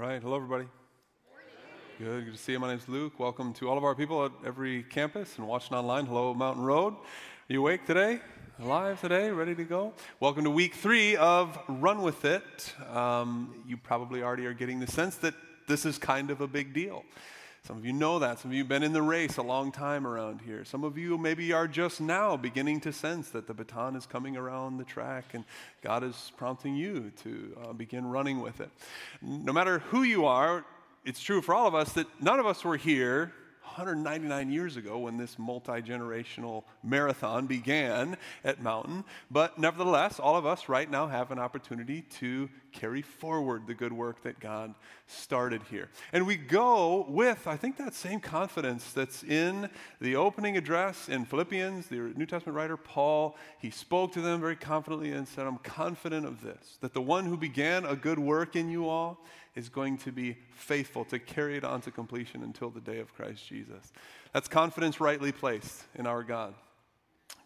right. Hello, everybody. Good. Good to see you. My name's Luke. Welcome to all of our people at every campus and watching online. Hello, Mountain Road. Are you awake today? Alive today? Ready to go? Welcome to week three of Run With It. Um, you probably already are getting the sense that this is kind of a big deal. Some of you know that. Some of you have been in the race a long time around here. Some of you maybe are just now beginning to sense that the baton is coming around the track and God is prompting you to uh, begin running with it. No matter who you are, it's true for all of us that none of us were here 199 years ago when this multi generational marathon began at Mountain. But nevertheless, all of us right now have an opportunity to carry forward the good work that God started here. And we go with, I think, that same confidence that's in the opening address in Philippians. The New Testament writer Paul, he spoke to them very confidently and said, I'm confident of this, that the one who began a good work in you all is going to be faithful to carry it on to completion until the day of Christ Jesus. That's confidence rightly placed in our God.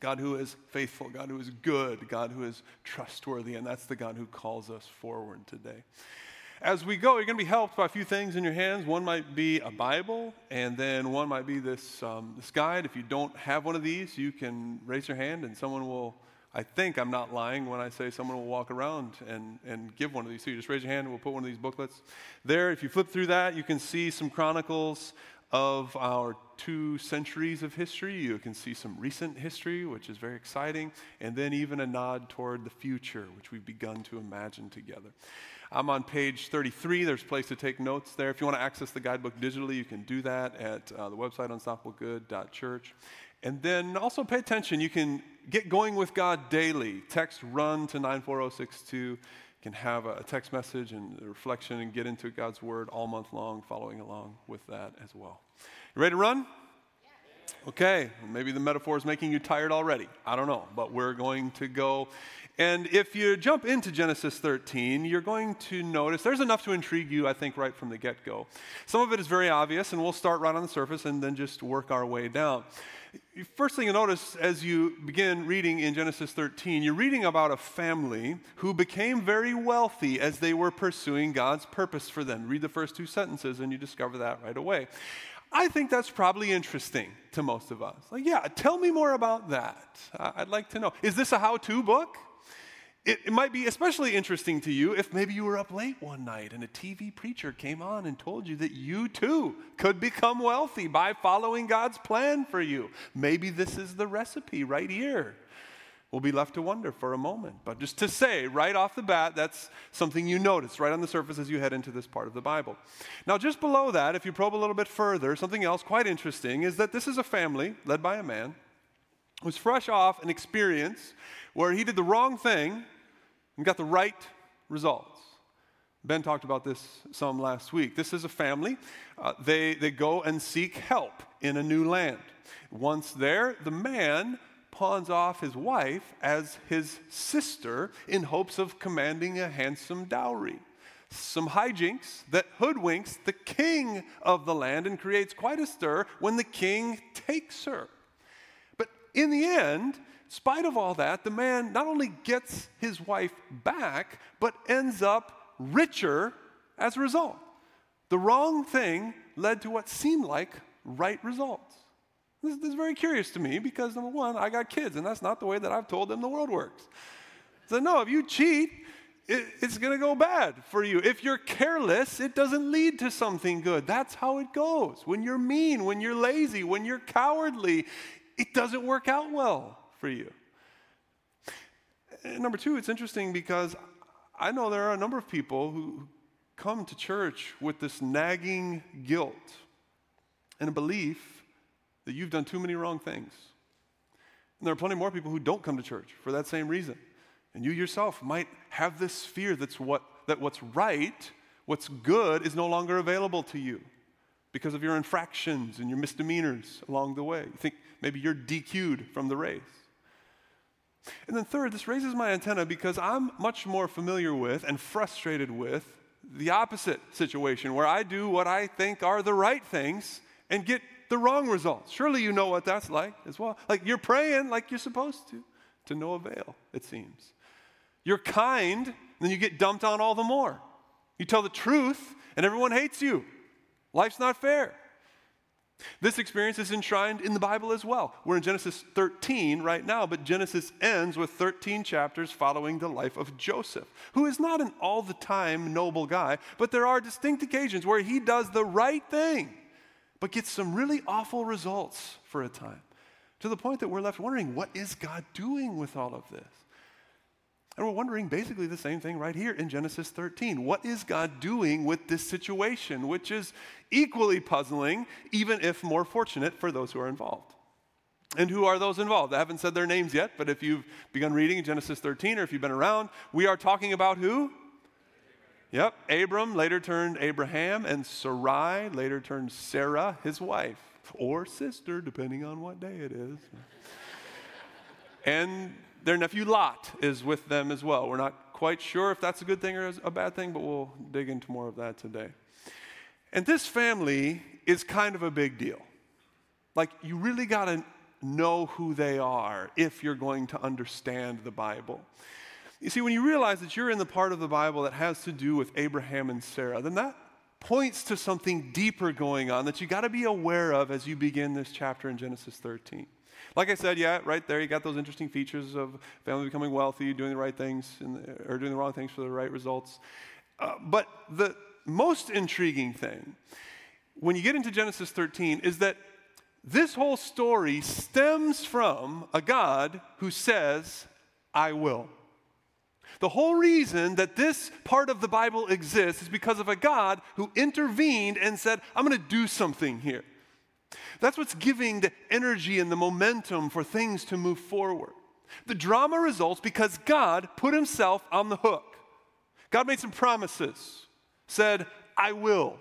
God who is faithful, God who is good, God who is trustworthy, and that's the God who calls us forward today. As we go, you're going to be helped by a few things in your hands. One might be a Bible, and then one might be this, um, this guide. If you don't have one of these, you can raise your hand, and someone will I think I'm not lying when I say someone will walk around and, and give one of these. So you just raise your hand and we'll put one of these booklets there. If you flip through that, you can see some chronicles of our two centuries of history. You can see some recent history, which is very exciting, and then even a nod toward the future, which we've begun to imagine together. I'm on page 33. There's a place to take notes there. If you want to access the guidebook digitally, you can do that at uh, the website unstoppablegood.church. And then also pay attention. You can get going with God daily. Text run to 94062. You can have a text message and a reflection and get into God's Word all month long, following along with that as well. You ready to run? Okay, maybe the metaphor is making you tired already. I don't know, but we're going to go. And if you jump into Genesis 13, you're going to notice there's enough to intrigue you, I think, right from the get go. Some of it is very obvious, and we'll start right on the surface and then just work our way down. First thing you notice as you begin reading in Genesis 13, you're reading about a family who became very wealthy as they were pursuing God's purpose for them. Read the first two sentences and you discover that right away. I think that's probably interesting to most of us. Like, yeah, tell me more about that. I'd like to know. Is this a how to book? It, it, might be especially interesting to you if maybe you were up late one night and a TV preacher came on and told you that you too could become wealthy by following God's plan for you. Maybe this is the recipe right here. We'll be left to wonder for a moment. But just to say right off the bat, that's something you notice right on the surface as you head into this part of the Bible. Now, just below that, if you probe a little bit further, something else quite interesting is that this is a family led by a man who's fresh off an experience where he did the wrong thing and got the right results. Ben talked about this some last week. This is a family. Uh, they, they go and seek help in a new land. Once there, the man pawns off his wife as his sister in hopes of commanding a handsome dowry. Some hijinks that hoodwinks the king of the land and creates quite a stir when the king takes her. But in the end, spite of all that, the man not only gets his wife back, but ends up richer as a result. The wrong thing led to what seemed like right results. This, is very curious to me because, number one, I got kids, and that's not the way that I've told them the world works. So, no, if you cheat, it, it's going to go bad for you. If you're careless, it doesn't lead to something good. That's how it goes. When you're mean, when you're lazy, when you're cowardly, it doesn't work out well for you. And number two, it's interesting because I know there are a number of people who come to church with this nagging guilt and a belief that you've done too many wrong things. And there are plenty more people who don't come to church for that same reason. And you yourself might have this fear that's what, that what's right, what's good, is no longer available to you because of your infractions and your misdemeanors along the way. You think maybe you're DQ'd from the race. And then, third, this raises my antenna because I'm much more familiar with and frustrated with the opposite situation where I do what I think are the right things and get the wrong results. Surely you know what that's like as well. Like you're praying like you're supposed to, to no avail, it seems. You're kind, then you get dumped on all the more. You tell the truth, and everyone hates you. Life's not fair. This experience is enshrined in the Bible as well. We're in Genesis 13 right now, but Genesis ends with 13 chapters following the life of Joseph, who is not an all the time noble guy, but there are distinct occasions where he does the right thing, but gets some really awful results for a time, to the point that we're left wondering what is God doing with all of this? And we're wondering basically the same thing right here in Genesis 13. What is God doing with this situation, which is equally puzzling, even if more fortunate for those who are involved? And who are those involved? I haven't said their names yet, but if you've begun reading in Genesis 13 or if you've been around, we are talking about who? Yep, Abram later turned Abraham, and Sarai later turned Sarah, his wife, or sister, depending on what day it is. and their nephew Lot is with them as well. We're not quite sure if that's a good thing or a bad thing, but we'll dig into more of that today. And this family is kind of a big deal. Like, you really got to know who they are if you're going to understand the Bible. You see, when you realize that you're in the part of the Bible that has to do with Abraham and Sarah, then that points to something deeper going on that you got to be aware of as you begin this chapter in Genesis 13. Like I said, yeah, right there, you got those interesting features of family becoming wealthy, doing the right things, the, or doing the wrong things for the right results. Uh, but the most intriguing thing, when you get into Genesis 13, is that this whole story stems from a God who says, I will. The whole reason that this part of the Bible exists is because of a God who intervened and said, I'm going to do something here. That's what's giving the energy and the momentum for things to move forward. The drama results because God put himself on the hook. God made some promises, said, I will.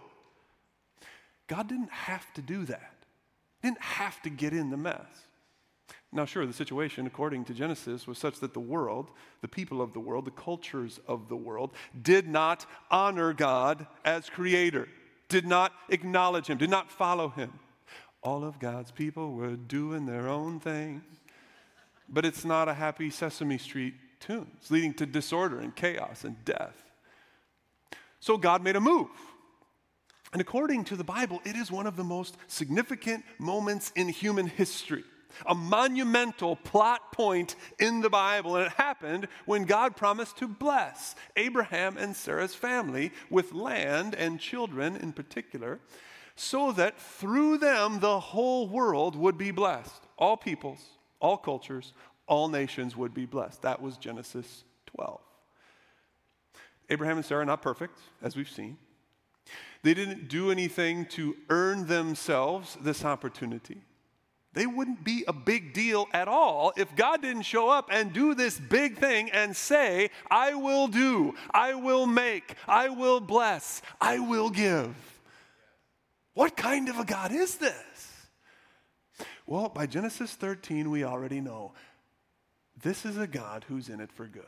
God didn't have to do that, didn't have to get in the mess. Now, sure, the situation, according to Genesis, was such that the world, the people of the world, the cultures of the world, did not honor God as creator, did not acknowledge him, did not follow him all of God's people were doing their own thing. But it's not a happy Sesame Street tune. It's leading to disorder and chaos and death. So God made a move. And according to the Bible, it is one of the most significant moments in human history, a monumental plot point in the Bible. And it happened when God promised to bless Abraham and Sarah's family with land and children in particular so that through them the whole world would be blessed. All peoples, all cultures, all nations would be blessed. That was Genesis 12. Abraham and Sarah are not perfect, as we've seen. They didn't do anything to earn themselves this opportunity. They wouldn't be a big deal at all if God didn't show up and do this big thing and say, I will do, I will make, I will bless, I will give. What kind of a God is this? Well, by Genesis 13, we already know this is a God who's in it for good.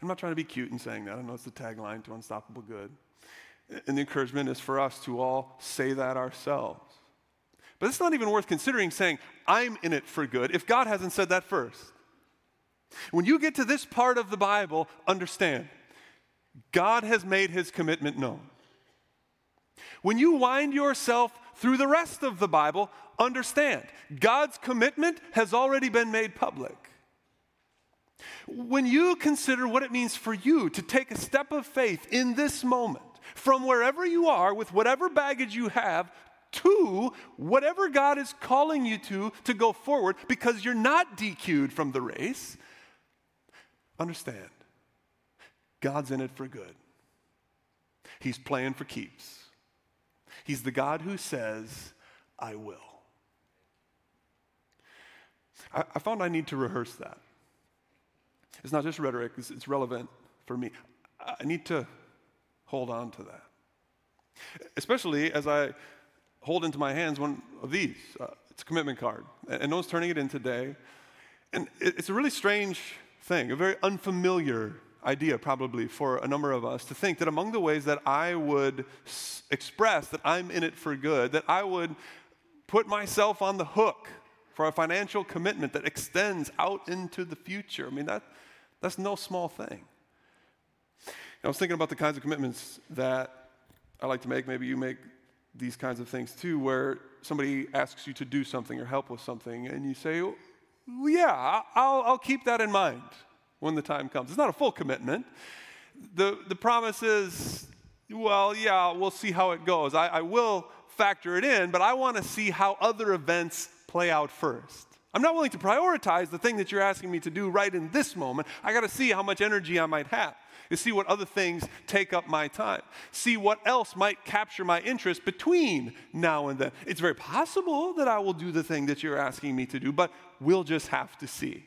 I'm not trying to be cute in saying that. I know it's the tagline to Unstoppable Good. And the encouragement is for us to all say that ourselves. But it's not even worth considering saying, I'm in it for good, if God hasn't said that first. When you get to this part of the Bible, understand God has made his commitment known. When you wind yourself through the rest of the Bible, understand God's commitment has already been made public. When you consider what it means for you to take a step of faith in this moment, from wherever you are, with whatever baggage you have, to whatever God is calling you to to go forward, because you're not DQ'd from the race, understand God's in it for good. He's playing for keeps. He's the God who says, I will. I, I found I need to rehearse that. It's not just rhetoric, it's, it's relevant for me. I need to hold on to that. Especially as I hold into my hands one of these. Uh, it's a commitment card, and no one's turning it in today. And it's a really strange thing, a very unfamiliar idea, probably, for a number of us to think that among the ways that I would s- express that I'm in it for good, that I would put myself on the hook for a financial commitment that extends out into the future. I mean, that, that's no small thing. I was thinking about the kinds of commitments that I like to make. Maybe you make these kinds of things too, where somebody asks you to do something or help with something, and you say, well, Yeah, I'll, I'll keep that in mind when the time comes. It's not a full commitment. The, the promise is, Well, yeah, we'll see how it goes. I, I will factor it in, but I want to see how other events play out first. I'm not willing to prioritize the thing that you're asking me to do right in this moment. I got to see how much energy I might have to see what other things take up my time, see what else might capture my interest between now and then. It's very possible that I will do the thing that you're asking me to do, but we'll just have to see.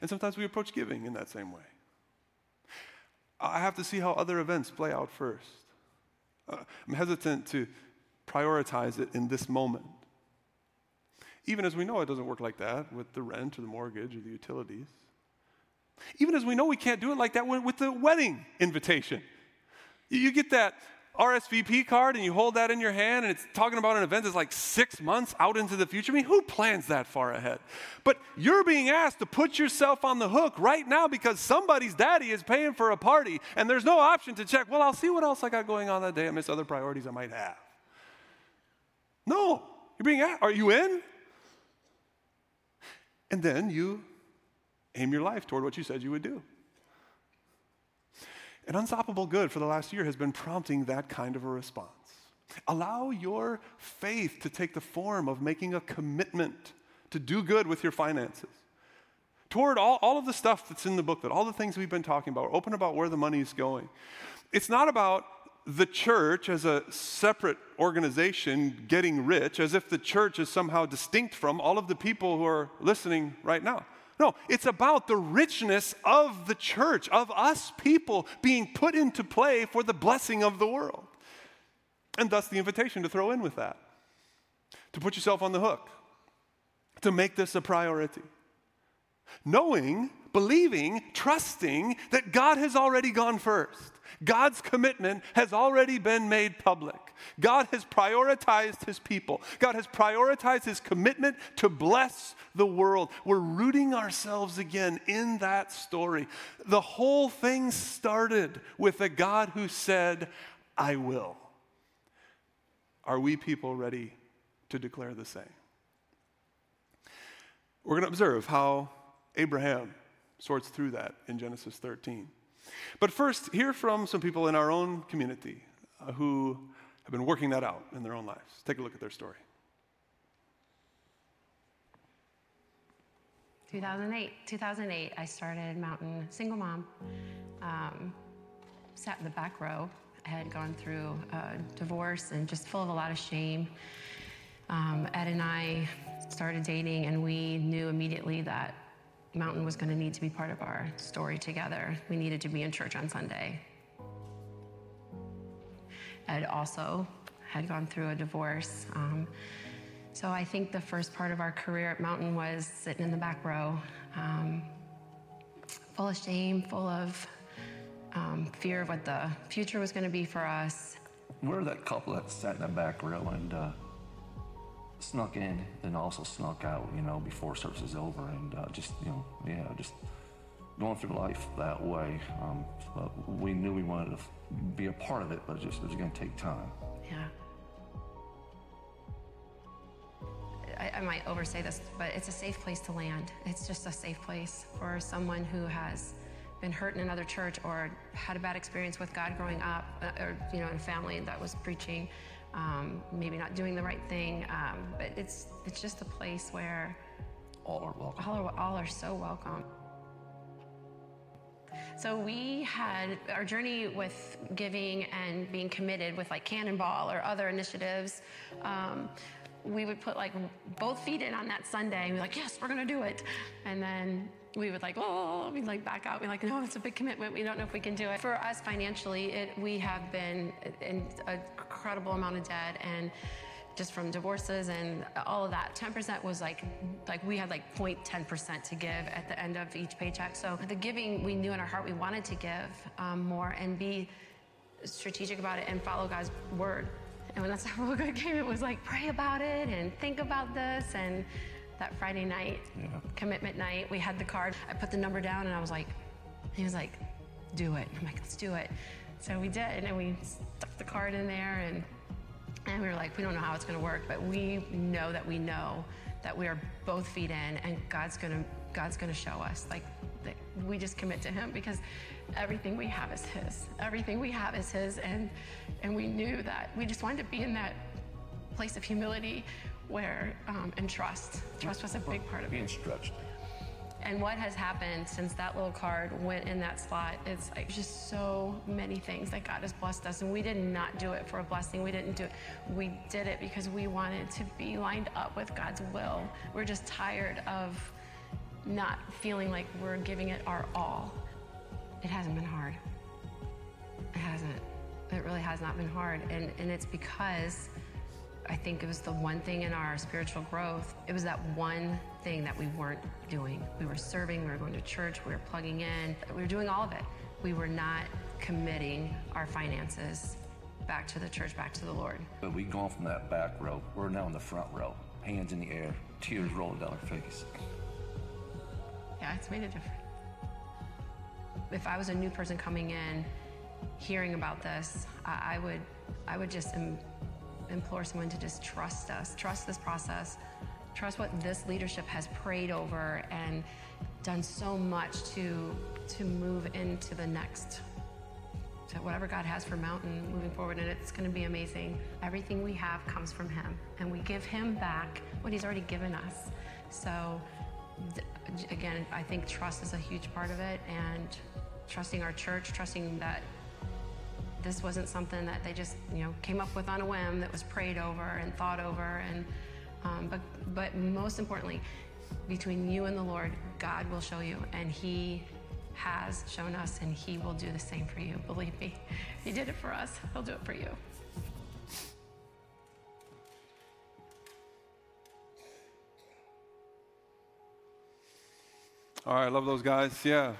And sometimes we approach giving in that same way. I have to see how other events play out first. Uh, I'm hesitant to prioritize it in this moment. Even as we know it doesn't work like that with the rent or the mortgage or the utilities. Even as we know we can't do it like that with the wedding invitation. You get that RSVP card and you hold that in your hand and it's talking about an event that's like six months out into the future. I mean, who plans that far ahead? But you're being asked to put yourself on the hook right now because somebody's daddy is paying for a party and there's no option to check, well, I'll see what else I got going on that day. I miss other priorities I might have. No, you're being asked, are you in? And then you aim your life toward what you said you would do. An unstoppable good for the last year has been prompting that kind of a response. Allow your faith to take the form of making a commitment to do good with your finances. Toward all, all of the stuff that's in the book, that all the things we've been talking about, open about where the money is going. It's not about the church as a separate organization getting rich, as if the church is somehow distinct from all of the people who are listening right now. No, it's about the richness of the church, of us people being put into play for the blessing of the world. And thus the invitation to throw in with that, to put yourself on the hook, to make this a priority. Knowing, believing, trusting that God has already gone first. God's commitment has already been made public. God has prioritized his people. God has prioritized his commitment to bless the world. We're rooting ourselves again in that story. The whole thing started with a God who said, I will. Are we people ready to declare the same? We're going to observe how Abraham sorts through that in Genesis 13. But first, hear from some people in our own community uh, who have been working that out in their own lives. Take a look at their story. 2008. 2008, I started Mountain, single mom, um, sat in the back row. I had gone through a divorce and just full of a lot of shame. Um, Ed and I started dating, and we knew immediately that Mountain was going to need to be part of our story together. We needed to be in church on Sunday. Ed also had gone through a divorce. Um, so I think the first part of our career at Mountain was sitting in the back row, um, full of shame, full of um, fear of what the future was going to be for us. We're that couple that sat in the back row and uh, snuck in and also snuck out, you know, before service is over, and uh, just, you know, yeah, just going through life that way. Um, we knew we wanted to be a part of it, but just it was going to take time. Yeah. I, I might oversay this, but it's a safe place to land. It's just a safe place for someone who has been hurt in another church or had a bad experience with God growing up, uh, or you know, in a family that was preaching um, maybe not doing the right thing. Um, but it's it's just a place where all are welcome. All are, all are so welcome. So we had our journey with giving and being committed with like Cannonball or other initiatives. Um, we would put like both feet in on that Sunday and be like, yes, we're gonna do it. And then we would like, oh, we'd like back out. We're like, no, it's a big commitment. We don't know if we can do it. For us financially, it, we have been in an incredible amount of debt and just from divorces and all of that. 10% was like, like we had like 0.10% to give at the end of each paycheck. So the giving, we knew in our heart we wanted to give um, more and be strategic about it and follow God's word. And when that Super Good came, it was like, pray about it and think about this and that Friday night, yeah. commitment night. We had the card. I put the number down and I was like, he was like, do it. I'm like, let's do it. So we did, and we stuck the card in there, and and we were like, we don't know how it's going to work, but we know that we know that we are both feet in, and God's going to God's going to show us. Like, we just commit to Him because everything we have is His. Everything we have is His, and and we knew that we just wanted to be in that place of humility, where um, and trust. Trust was a big part of being it. stretched. And what has happened since that little card went in that slot is like just so many things that God has blessed us. And we did not do it for a blessing. We didn't do it. We did it because we wanted to be lined up with God's will. We're just tired of not feeling like we're giving it our all. It hasn't been hard. It hasn't. It really has not been hard. And, and it's because I think it was the one thing in our spiritual growth. It was that one thing that we weren't doing. We were serving, we were going to church, we were plugging in, we were doing all of it. We were not committing our finances back to the church, back to the Lord. But we've gone from that back row, we're now in the front row, hands in the air, tears rolling down our face. Yeah, it's made a difference. If I was a new person coming in, hearing about this, I, I would, I would just implore someone to just trust us, trust this process, trust what this leadership has prayed over and done so much to to move into the next to whatever God has for Mountain moving forward and it's going to be amazing. Everything we have comes from him and we give him back what he's already given us. So again, I think trust is a huge part of it and trusting our church, trusting that this wasn't something that they just you know came up with on a whim that was prayed over and thought over and um, but but most importantly between you and the lord god will show you and he has shown us and he will do the same for you. Believe me he did it for us. He'll do it for you. All right love those guys. Yeah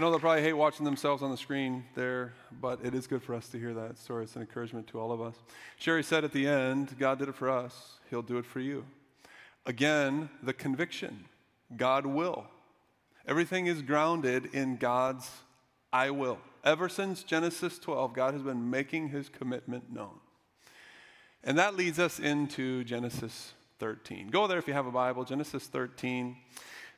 I know they'll probably hate watching themselves on the screen there, but it is good for us to hear that story. It's an encouragement to all of us. Sherry said at the end, God did it for us, He'll do it for you. Again, the conviction God will. Everything is grounded in God's I will. Ever since Genesis 12, God has been making His commitment known. And that leads us into Genesis 13. Go there if you have a Bible, Genesis 13.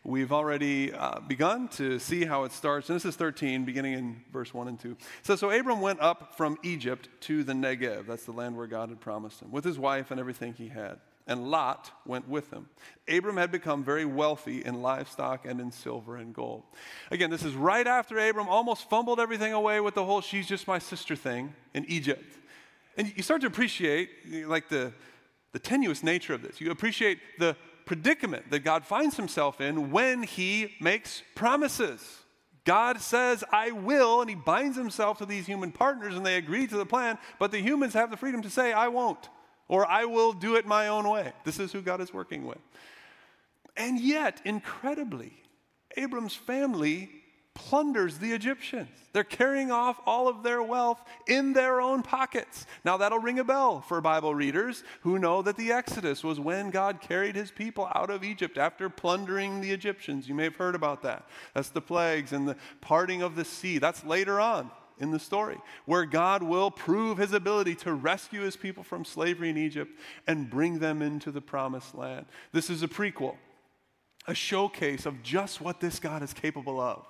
We've already uh, begun to see how it starts. Genesis 13, beginning in verse 1 and 2. So, so Abram went up from Egypt to the Negev, that's the land where God had promised him, with his wife and everything he had. And Lot went with him. Abram had become very wealthy in livestock and in silver and gold. Again, this is right after Abram almost fumbled everything away with the whole she's just my sister thing in Egypt. And you start to appreciate like the, the tenuous nature of this. You appreciate the predicament that God finds himself in when he makes promises. God says, I will, and he binds himself to these human partners and they agree to the plan, but the humans have the freedom to say, I won't, or I will do it my own way. This is who God is working with. And yet, incredibly, Abram's family plunders the Egyptians. They're carrying off all of their wealth in their own pockets. Now, that'll ring a bell for Bible readers who know that the Exodus was when God carried his people out of Egypt after plundering the Egyptians. You may have heard about that. That's the plagues and the parting of the sea. That's later on in the story, where God will prove his ability to rescue his people from slavery in Egypt and bring them into the promised land. This is a prequel, a showcase of just what this God is capable of.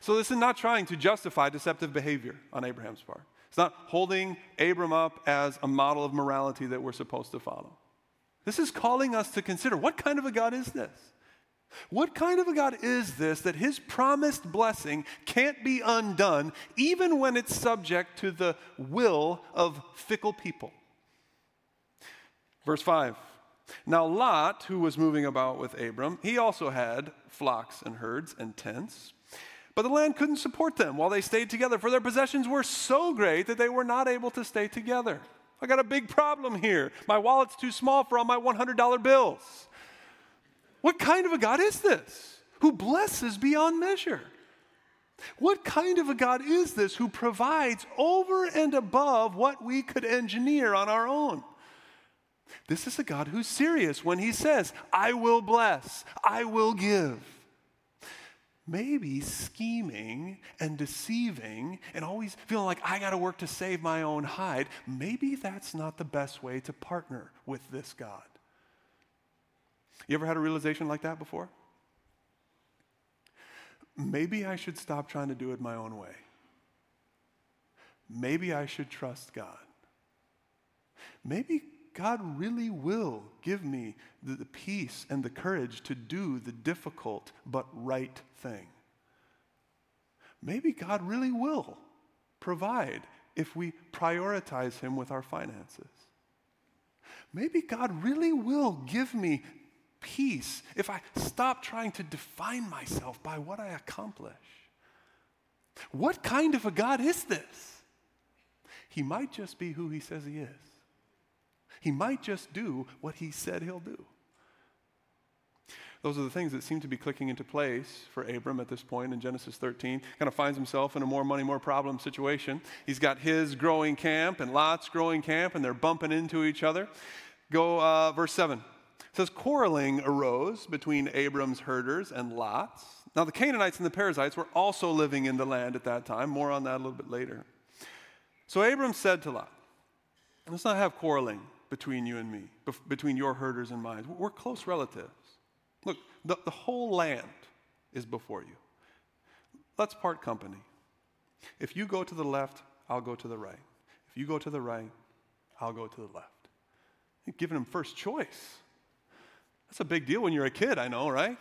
So, this is not trying to justify deceptive behavior on Abraham's part. It's not holding Abram up as a model of morality that we're supposed to follow. This is calling us to consider what kind of a God is this? What kind of a God is this that his promised blessing can't be undone even when it's subject to the will of fickle people? Verse 5 Now, Lot, who was moving about with Abram, he also had flocks and herds and tents. But the land couldn't support them while they stayed together, for their possessions were so great that they were not able to stay together. I got a big problem here. My wallet's too small for all my $100 bills. What kind of a God is this who blesses beyond measure? What kind of a God is this who provides over and above what we could engineer on our own? This is a God who's serious when he says, I will bless, I will give. Maybe scheming and deceiving and always feeling like I got to work to save my own hide, maybe that's not the best way to partner with this God. You ever had a realization like that before? Maybe I should stop trying to do it my own way. Maybe I should trust God. Maybe God really will give me the, the, peace and the courage to do the difficult but right thing. Maybe God really will provide if we prioritize Him with our finances. Maybe God really will give me peace if I stop trying to define myself by what I accomplish. What kind of a God is this? He might just be who He says He is. He might just do what he said he'll do. Those are the things that seem to be clicking into place for Abram at this point in Genesis 13. Kind of finds himself in a more money, more problem situation. He's got his growing camp and Lot's growing camp, and they're bumping into each other. Go, uh, verse 7. It says, Quarreling arose between Abram's herders and Lot's. Now, the Canaanites and the Perizzites were also living in the land at that time. More on that a little bit later. So Abram said to Lot, Let's not have quarreling between you and me, between your herders and mine. We're close relatives. Look, the, the whole land is before you. Let's part company. If you go to the left, I'll go to the right. If you go to the right, I'll go to the left. You're giving him first choice. That's a big deal when you're a kid, I know, right?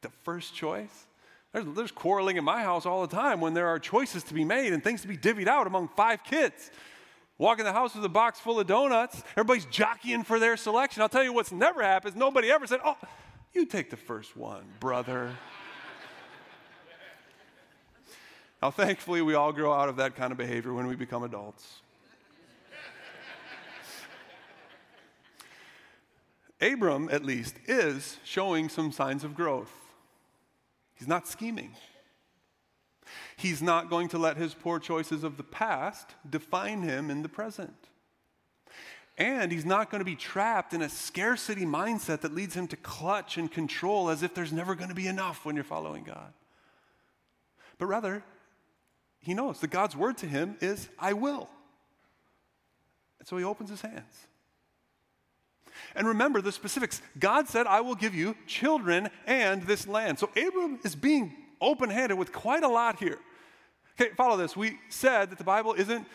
The first choice. There's, there's quarreling in my house all the time when there are choices to be made and things to be divvied out among five kids. Walk in the house with a box full of donuts. Everybody's jockeying for their selection. I'll tell you what's never happened. Nobody ever said, Oh, you take the first one, brother. now, thankfully, we all grow out of that kind of behavior when we become adults. Abram, at least, is showing some signs of growth. He's not scheming. He's not going to let his poor choices of the past define him in the present. And he's not going to be trapped in a scarcity mindset that leads him to clutch and control as if there's never going to be enough when you're following God. But rather, he knows that God's word to him is, I will. And so he opens his hands. And remember the specifics. God said, I will give you children and this land. So Abram is being open handed with quite a lot here. Okay, follow this. We said that the Bible isn't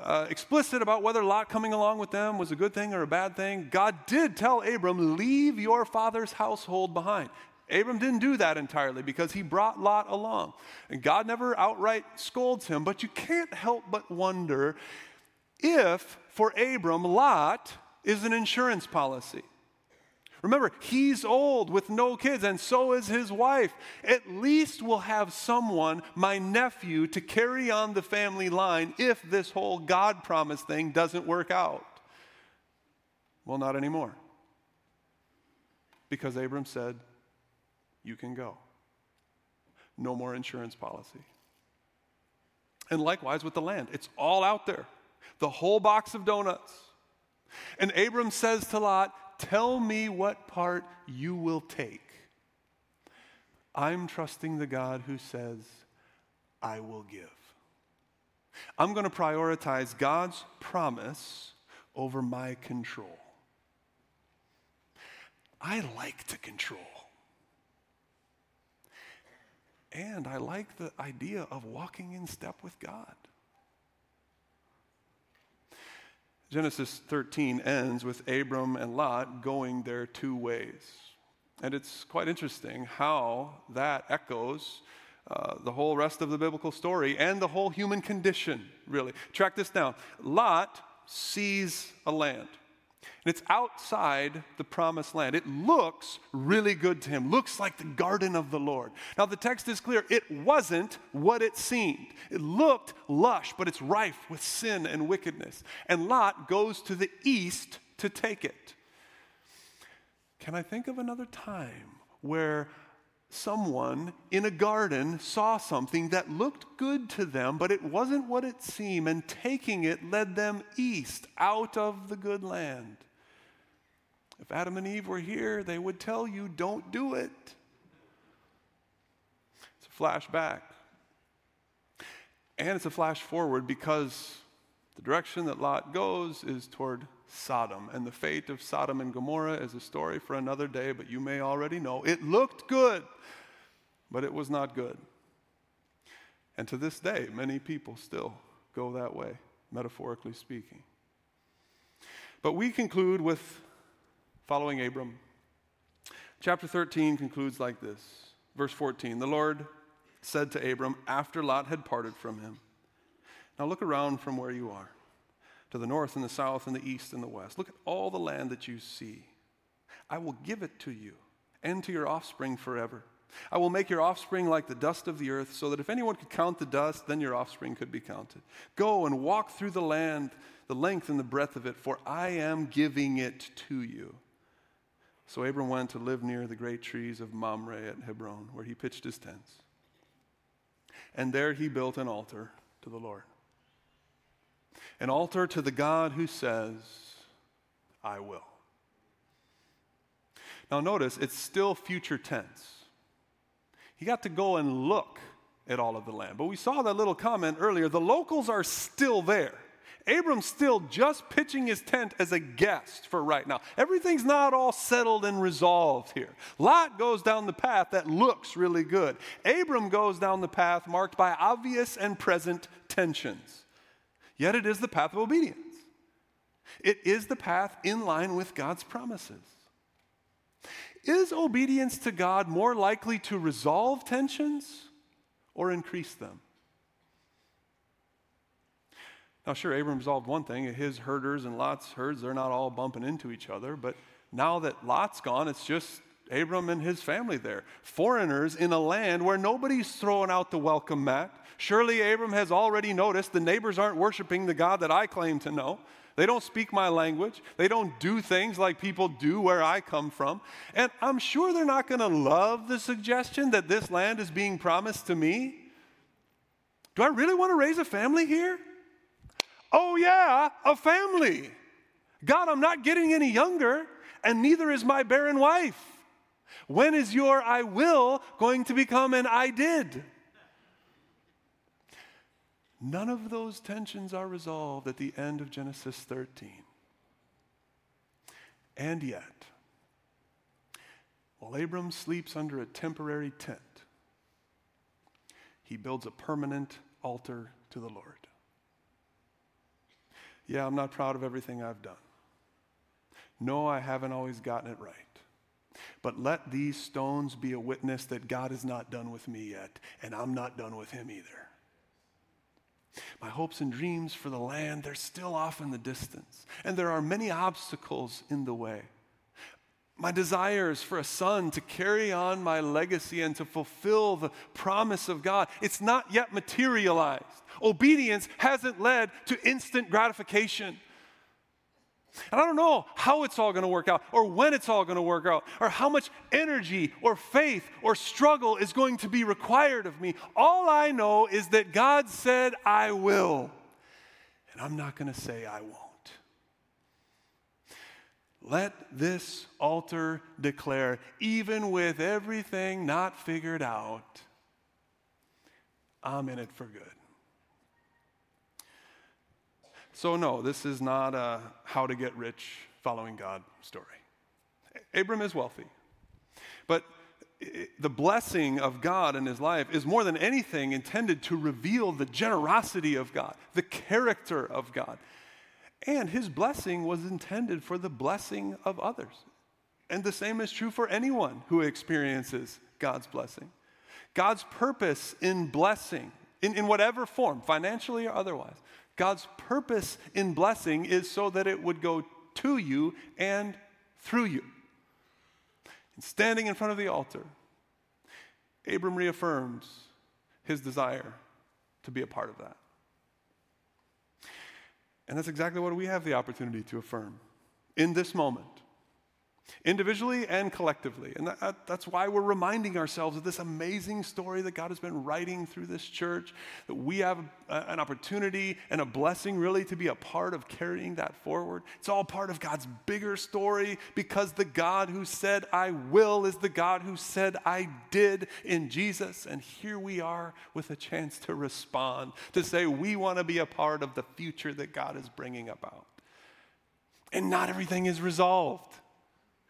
uh, explicit about whether Lot coming along with them was a good thing or a bad thing. God did tell Abram, leave your father's household behind. Abram didn't do that entirely because he brought Lot along. And God never outright scolds him, but you can't help but wonder if for Abram, Lot is an insurance policy. Remember, he's old with no kids, and so is his wife. At least we'll have someone, my nephew, to carry on the family line if this whole God promise thing doesn't work out. Well, not anymore. Because Abram said, You can go. No more insurance policy. And likewise with the land, it's all out there. The whole box of donuts. And Abram says to Lot, Tell me what part you will take. I'm trusting the God who says, I will give. I'm going to prioritize God's promise over my control. I like to control. And I like the idea of walking in step with God. Genesis 13 ends with Abram and Lot going their two ways. And it's quite interesting how that echoes uh, the whole rest of the biblical story and the whole human condition, really. Track this down. Lot sees a land. And it's outside the promised land. It looks really good to him, looks like the garden of the Lord. Now, the text is clear. It wasn't what it seemed. It looked lush, but it's rife with sin and wickedness. And Lot goes to the east to take it. Can I think of another time where someone in a garden saw something that looked good to them, but it wasn't what it seemed, and taking it led them east out of the good land? If Adam and Eve were here, they would tell you, don't do it. It's a flashback. And it's a flash forward because the direction that Lot goes is toward Sodom. And the fate of Sodom and Gomorrah is a story for another day, but you may already know it looked good, but it was not good. And to this day, many people still go that way, metaphorically speaking. But we conclude with following Abram. Chapter 13 concludes like this Verse 14 The Lord said to Abram after Lot had parted from him, Now look around from where you are, to the north and the south and the east and the west. Look at all the land that you see. I will give it to you and to your offspring forever. I will make your offspring like the dust of the earth, so that if anyone could count the dust, then your offspring could be counted. Go and walk through the land, the length and the breadth of it, for I am giving it to you. So Abram went to live near the great trees of Mamre at Hebron, where he pitched his tents. And there he built an altar to the Lord. An altar to the God who says, I will. Now, notice it's still future tense. He got to go and look at all of the land. But we saw that little comment earlier. The locals are still there. Abram's still just pitching his tent as a guest for right now. Everything's not all settled and resolved here. Lot goes down the path that looks really good. Abram goes down the path marked by obvious and present tensions. Yet it is the path of obedience. It is the path in line with God's promises. Is obedience to God more likely to resolve tensions or increase them? Now, sure, Abram resolved one thing. His herders and Lot's herds, they're not all bumping into each other. But now that Lot's gone, it's just Abram and his family there. Foreigners in a land where nobody's throwing out the welcome mat. Surely Abram has already noticed the neighbors aren't worshiping the God that I claim to know. They don't speak my language. They don't do things like people do where I come from. And I'm sure they're not going to love the suggestion that this land is being promised to me. Do I really want to raise a family here? Oh, yeah, a family. God, I'm not getting any younger, and neither is my barren wife. When is your I will going to become an I did? None of those tensions are resolved at the end of Genesis 13. And yet, while Abram sleeps under a temporary tent, he builds a permanent altar to the Lord. Yeah, I'm not proud of everything I've done. No, I haven't always gotten it right. But let these stones be a witness that God is not done with me yet, and I'm not done with him either. My hopes and dreams for the land, they're still off in the distance, and there are many obstacles in the way. My desires for a son to carry on my legacy and to fulfill the promise of God, it's not yet materialized. Obedience hasn't led to instant gratification. And I don't know how it's all going to work out, or when it's all going to work out, or how much energy, or faith, or struggle is going to be required of me. All I know is that God said, I will. And I'm not going to say I won't. Let this altar declare, even with everything not figured out, I'm in it for good. So, no, this is not a how to get rich following God story. Abram is wealthy, but the blessing of God in his life is more than anything intended to reveal the generosity of God, the character of God. And his blessing was intended for the blessing of others. And the same is true for anyone who experiences God's blessing. God's purpose in blessing, in, in whatever form, financially or otherwise, God's purpose in blessing is so that it would go to you and through you. And standing in front of the altar, Abram reaffirms his desire to be a part of that. And that's exactly what we have the opportunity to affirm in this moment individually and collectively. And that, that's why we're reminding ourselves of this amazing story that God has been writing through this church, that we have a, an opportunity and a blessing really to be a part of carrying that forward. It's all part of God's bigger story because the God who said, I will, is the God who said, I did in Jesus. And here we are with a chance to respond, to say, we want to be a part of the future that God is bringing about. And not everything is resolved.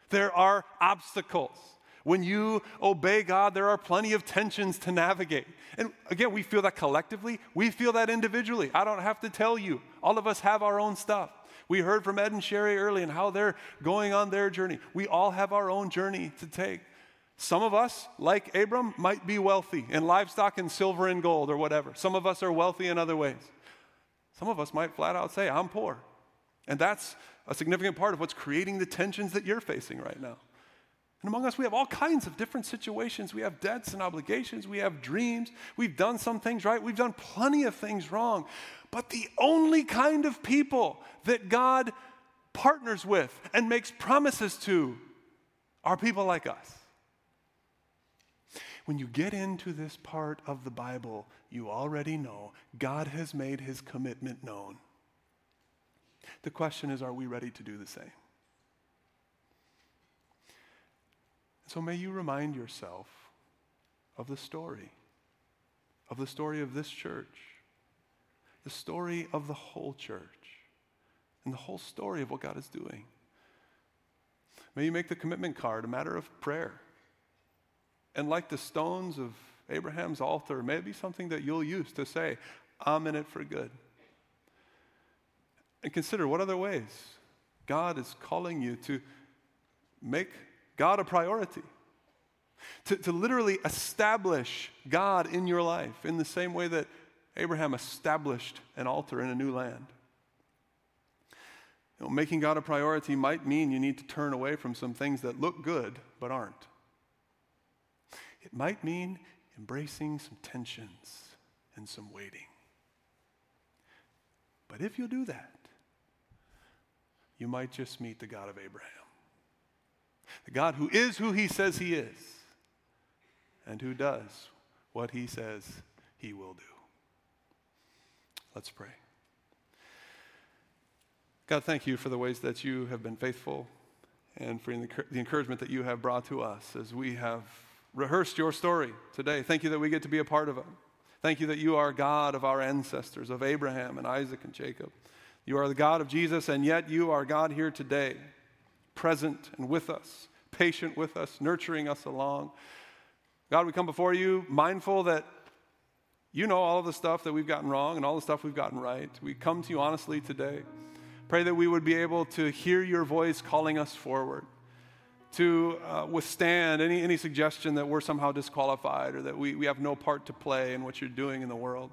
There are obstacles. When you obey God, there are plenty of tensions to navigate. And again, we feel that collectively, we feel that individually. I don't have to tell you, all of us have our own stuff. We heard from Ed and Sherry early and how they're going on their journey. We all have our own journey to take. Some of us, like Abram, might be wealthy in livestock and silver and gold or whatever. Some of us are wealthy in other ways. Some of us might flat out say, I'm poor. And that's a significant part of what's creating the tensions that you're facing right now. And among us, we have all kinds of different situations. We have debts and obligations. We have dreams. We've done some things right. We've done plenty of things wrong. But the only kind of people that God partners with and makes promises to are people like us. When you get into this part of the Bible, you already know God has made his commitment known. The question is, are we ready to do the same? So may you remind yourself of the story, of the story of this church, the story of the whole church, and the whole story of what God is doing. May you make the commitment card a matter of prayer. And like the stones of Abraham's altar, may it be something that you'll use to say, I'm in it for good. And consider what other ways God is calling you to make God a priority. To, to literally establish God in your life in the same way that Abraham established an altar in a new land. You know, making God a priority might mean you need to turn away from some things that look good but aren't. It might mean embracing some tensions and some waiting. But if you do that, you might just meet the God of Abraham. The God who is who he says he is and who does what he says he will do. Let's pray. God, thank you for the ways that you have been faithful and for the encouragement that you have brought to us as we have rehearsed your story today. Thank you that we get to be a part of it. Thank you that you are God of our ancestors, of Abraham and Isaac and Jacob. You are the God of Jesus, and yet you are God here today, present and with us, patient with us, nurturing us along. God, we come before you mindful that you know all of the stuff that we've gotten wrong and all the stuff we've gotten right. We come to you honestly today. Pray that we would be able to hear your voice calling us forward, to uh, withstand any, any suggestion that we're somehow disqualified or that we, we have no part to play in what you're doing in the world.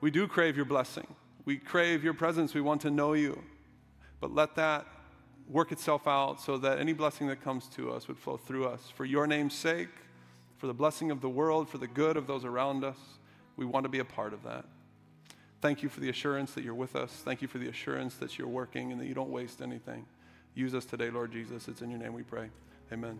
We do crave your blessing. We crave your presence. We want to know you. But let that work itself out so that any blessing that comes to us would flow through us. For your name's sake, for the blessing of the world, for the good of those around us, we want to be a part of that. Thank you for the assurance that you're with us. Thank you for the assurance that you're working and that you don't waste anything. Use us today, Lord Jesus. It's in your name we pray. Amen.